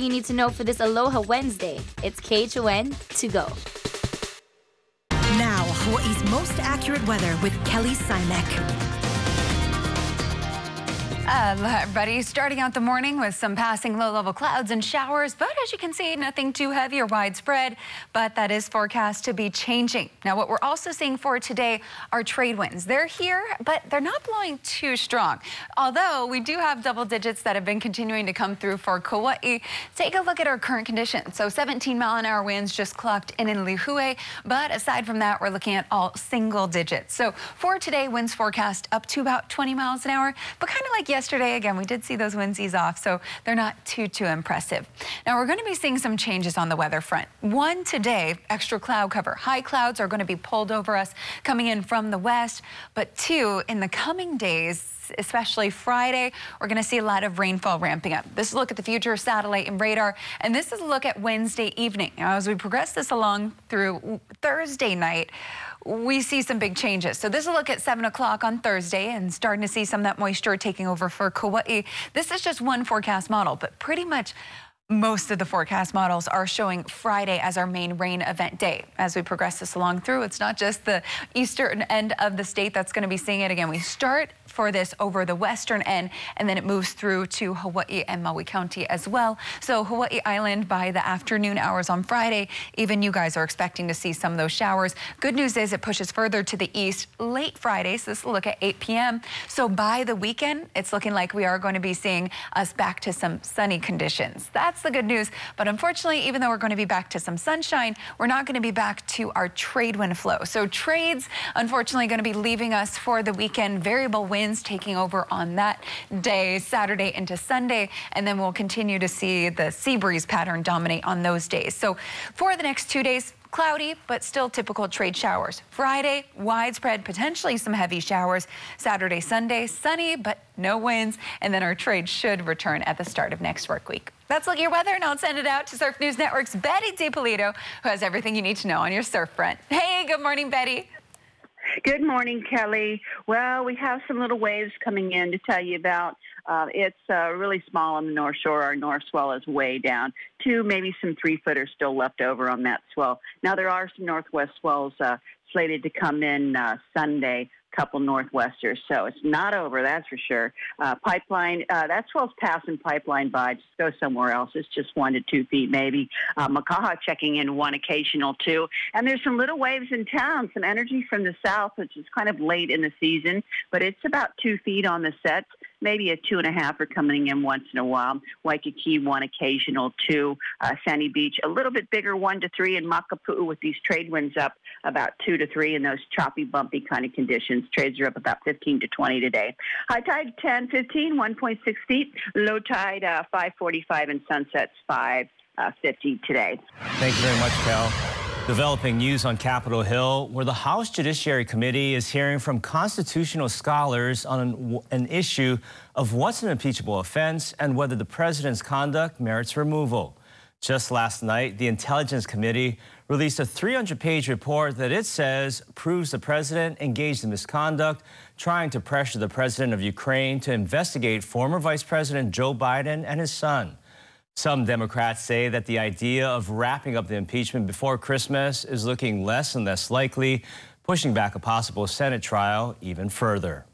everything you need to know for this Aloha Wednesday. It's KHON to go. Now, Hawaii's most accurate weather with Kelly Simek. Um, Hello, everybody. Starting out the morning with some passing low-level clouds and showers, but as you can see, nothing too heavy or widespread, but that is forecast to be changing. Now, what we're also seeing for today are trade winds. They're here, but they're not blowing too strong. Although we do have double digits that have been continuing to come through for Kauai. Take a look at our current conditions. So 17 mile an hour winds just clocked in in Lihue, but aside from that, we're looking at all single digits. So for today, winds forecast up to about 20 miles an hour, but kind of like yesterday, yesterday, again, we did see those winds ease off, so they're not too, too impressive. Now, we're going to be seeing some changes on the weather front. One today, extra cloud cover. High clouds are going to be pulled over us coming in from the west, but two, in the coming days, especially Friday, we're going to see a lot of rainfall ramping up. This is a look at the future satellite and radar, and this is a look at Wednesday evening. Now, as we progress this along through Thursday night, we see some big changes. So this is a look at 7 o'clock on Thursday and starting to see some of that moisture taking over for Kauai. This is just one forecast model, but pretty much most of the forecast models are showing Friday as our main rain event day. As we progress this along through, it's not just the eastern end of the state that's going to be seeing it again. We start for this over the western end, and then it moves through to Hawaii and Maui County as well. So Hawaii Island by the afternoon hours on Friday, even you guys are expecting to see some of those showers. Good news is it pushes further to the east late Friday, so this will look at 8 p.m. So by the weekend, it's looking like we are going to be seeing us back to some sunny conditions. That's the good news, but unfortunately, even though we're going to be back to some sunshine, we're not going to be back to our trade wind flow. So trades, unfortunately, going to be leaving us for the weekend. Variable winds taking over on that day, Saturday into Sunday, and then we'll continue to see the sea breeze pattern dominate on those days. So for the next two days, Cloudy, but still typical trade showers. Friday, widespread, potentially some heavy showers. Saturday, Sunday, sunny, but no winds. And then our trade should return at the start of next work week. That's look your weather, and I'll send it out to Surf News Network's Betty Depolito, who has everything you need to know on your surf front. Hey, good morning, Betty. Good morning, Kelly. Well, we have some little waves coming in to tell you about. Uh, it's uh, really small on the North Shore. Our north swell is way down. Two, maybe some three footers still left over on that swell. Now, there are some northwest swells uh, slated to come in uh, Sunday couple northwesters. So it's not over, that's for sure. Uh, pipeline, uh, that swell's passing pipeline by. Just go somewhere else. It's just one to two feet maybe. Uh, Makaha checking in one occasional two. And there's some little waves in town, some energy from the south, which is kind of late in the season, but it's about two feet on the set maybe a two and a half are coming in once in a while. Waikiki, one occasional two. Uh, Sandy Beach, a little bit bigger, one to three. And Makapu'u with these trade winds up about two to three in those choppy, bumpy kind of conditions. Trades are up about 15 to 20 today. High tide 10, 15, 1.6 feet. Low tide uh, 545 and sunsets 550 uh, today. Thank you very much, Cal. Developing news on Capitol Hill, where the House Judiciary Committee is hearing from constitutional scholars on an, an, issue of what's an impeachable offense and whether the president's conduct merits removal. Just last night, the Intelligence Committee released a 300-page report that it says proves the president engaged in misconduct, trying to pressure the president of Ukraine to investigate former Vice President Joe Biden and his son. Some Democrats say that the idea of wrapping up the impeachment before Christmas is looking less and less likely, pushing back a possible Senate trial even further.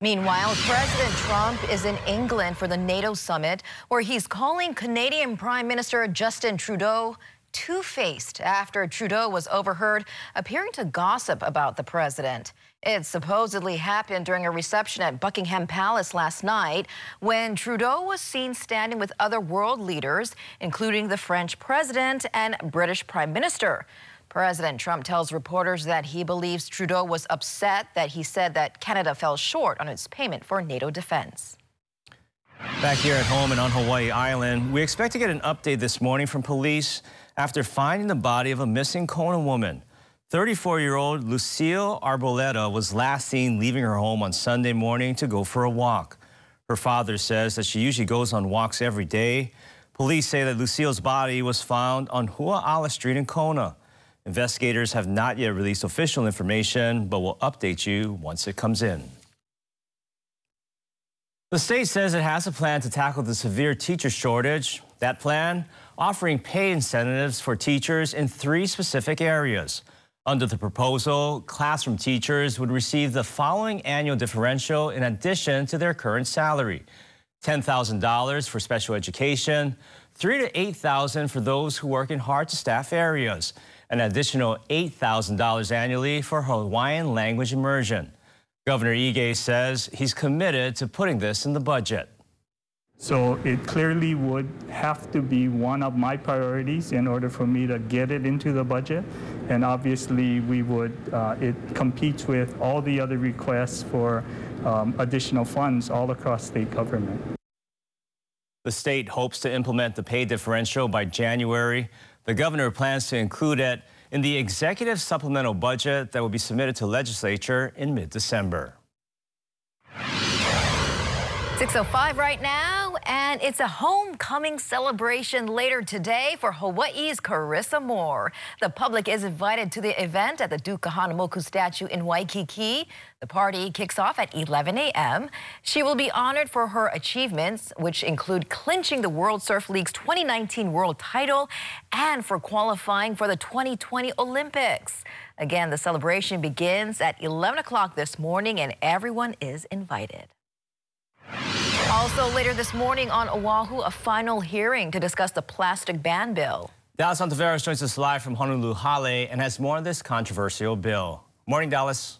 Meanwhile, President Trump is in England for the NATO summit, where he's calling Canadian Prime Minister Justin Trudeau two-faced after Trudeau was overheard appearing to gossip about the president. It supposedly happened during a reception at Buckingham Palace last night when Trudeau was seen standing with other world leaders, including the French president and British prime minister. President Trump tells reporters that he believes Trudeau was upset that he said that Canada fell short on its payment for NATO defense. Back here at home and on Hawaii Island, we expect to get an update this morning from police after finding the body of a missing Kona woman. 34-year-old Lucille Arboleda was last seen leaving her home on Sunday morning to go for a walk. Her father says that she usually goes on walks every day. Police say that Lucille's body was found on Hua'ala Street in Kona. Investigators have not yet released official information, but will update you once it comes in. The state says it has a plan to tackle the severe teacher shortage. That plan offering pay incentives for teachers in three specific areas. Under the proposal, classroom teachers would receive the following annual differential in addition to their current salary. $10,000 for special education, 3 to 8,000 for those who work in hard to staff areas, an additional $8,000 annually for Hawaiian language immersion. Governor Ige says he's committed to putting this in the budget. So it clearly would have to be one of my priorities in order for me to get it into the budget. And obviously, we would, uh, it competes with all the other requests for um, additional funds all across state government. The state hopes to implement the pay differential by January. The governor plans to include it in the executive supplemental budget that will be submitted to legislature in mid-December. 6.05 right now, and it's a homecoming celebration later today for Hawaii's Carissa Moore. The public is invited to the event at the Duke Kahanamoku statue in Waikiki. The party kicks off at 11 a.m. She will be honored for her achievements, which include clinching the World Surf League's 2019 world title and for qualifying for the 2020 Olympics. Again, the celebration begins at 11 o'clock this morning, and everyone is invited. Also later this morning on Oahu, a final hearing to discuss the plastic ban bill. Dallas Ontiveros joins us live from Honolulu Hale and has more on this controversial bill. Morning, Dallas.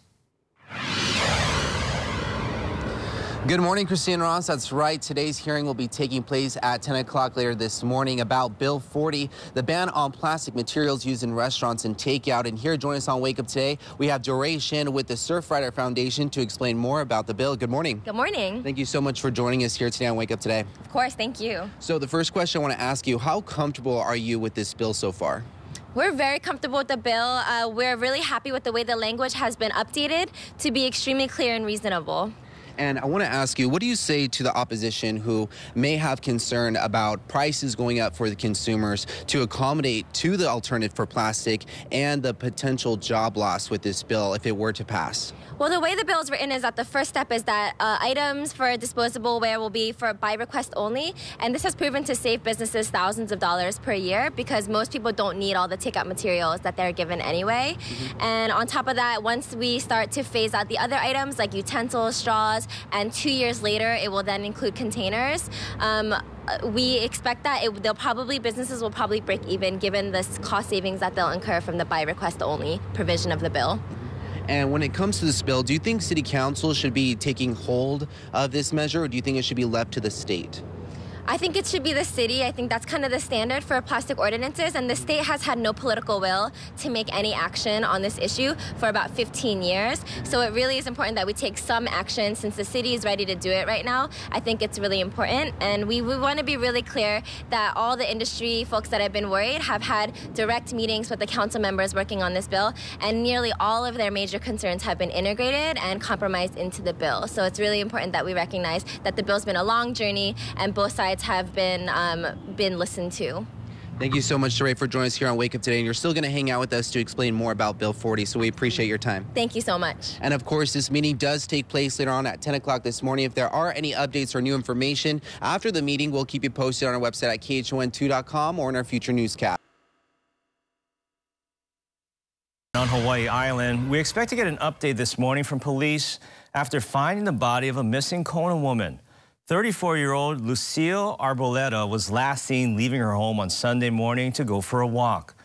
Good morning, Christine Ross. That's right. Today's hearing will be taking place at 10 o'clock later this morning about Bill 40, the ban on plastic materials used in restaurants and takeout. And here, join us on Wake Up Today, we have Doorae Shin with the Surfrider Foundation to explain more about the bill. Good morning. Good morning. Thank you so much for joining us here today on Wake Up Today. Of course, thank you. So the first question I want to ask you, how comfortable are you with this bill so far? We're very comfortable with the bill. Uh, we're really happy with the way the language has been updated to be extremely clear and reasonable. And I want to ask you, what do you say to the opposition who may have concern about prices going up for the consumers to accommodate to the alternative for plastic and the potential job loss with this bill if it were to pass? Well, the way the bill is written is that the first step is that uh, items for disposable wear will be for by request only, and this has proven to save businesses thousands of dollars per year because most people don't need all the takeout materials that they're given anyway. Mm-hmm. And on top of that, once we start to phase out the other items like utensils, straws, and two years later, it will then include containers. Um, we expect that it, they'll probably businesses will probably break even given the cost savings that they'll incur from the by request only provision of the bill. And when it comes to this bill, do you think City Council should be taking hold of this measure, or do you think it should be left to the state? I think it should be the city. I think that's kind of the standard for plastic ordinances, and the state has had no political will to make any action on this issue for about 15 years. So it really is important that we take some action since the city is ready to do it right now. I think it's really important, and we, we want to be really clear that all the industry folks that have been worried have had direct meetings with the council members working on this bill, and nearly all of their major concerns have been integrated and compromised into the bill. So it's really important that we recognize that the bill's been a long journey, and both sides sides have been um, been listened to. Thank you so much, Sheree, for joining us here on Wake Up Today. And you're still going to hang out with us to explain more about Bill 40, so we appreciate your time. Thank you so much. And of course, this meeting does take place later on at 10 o'clock this morning. If there are any updates or new information after the meeting, we'll keep you posted on our website at KHON2.com or in our future newscast. On Hawaii Island, we expect to get an update this morning from police after finding the body of a missing Kona woman. 34-year-old Lucille Arboleda was last seen leaving her home on Sunday morning to go for a walk.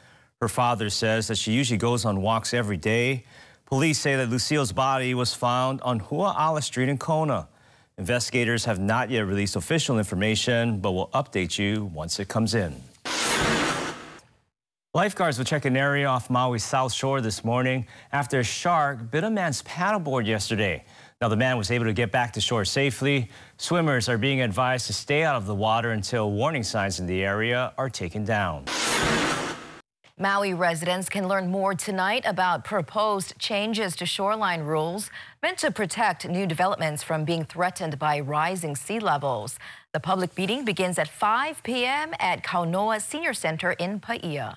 Her father says that she usually goes on walks every day. Police say that Lucille's body was found on Hua'ala Street in Kona. Investigators have not yet released official information, but will update you once it comes in. Lifeguards will check an area off Maui's South Shore this morning after a shark bit a man's paddleboard yesterday. Now, the man was able to get back to shore safely. Swimmers are being advised to stay out of the water until warning signs in the area are taken down. Maui residents can learn more tonight about proposed changes to shoreline rules meant to protect new developments from being threatened by rising sea levels. The public meeting begins at 5 p.m. at Kaunoa Senior Center in Paia.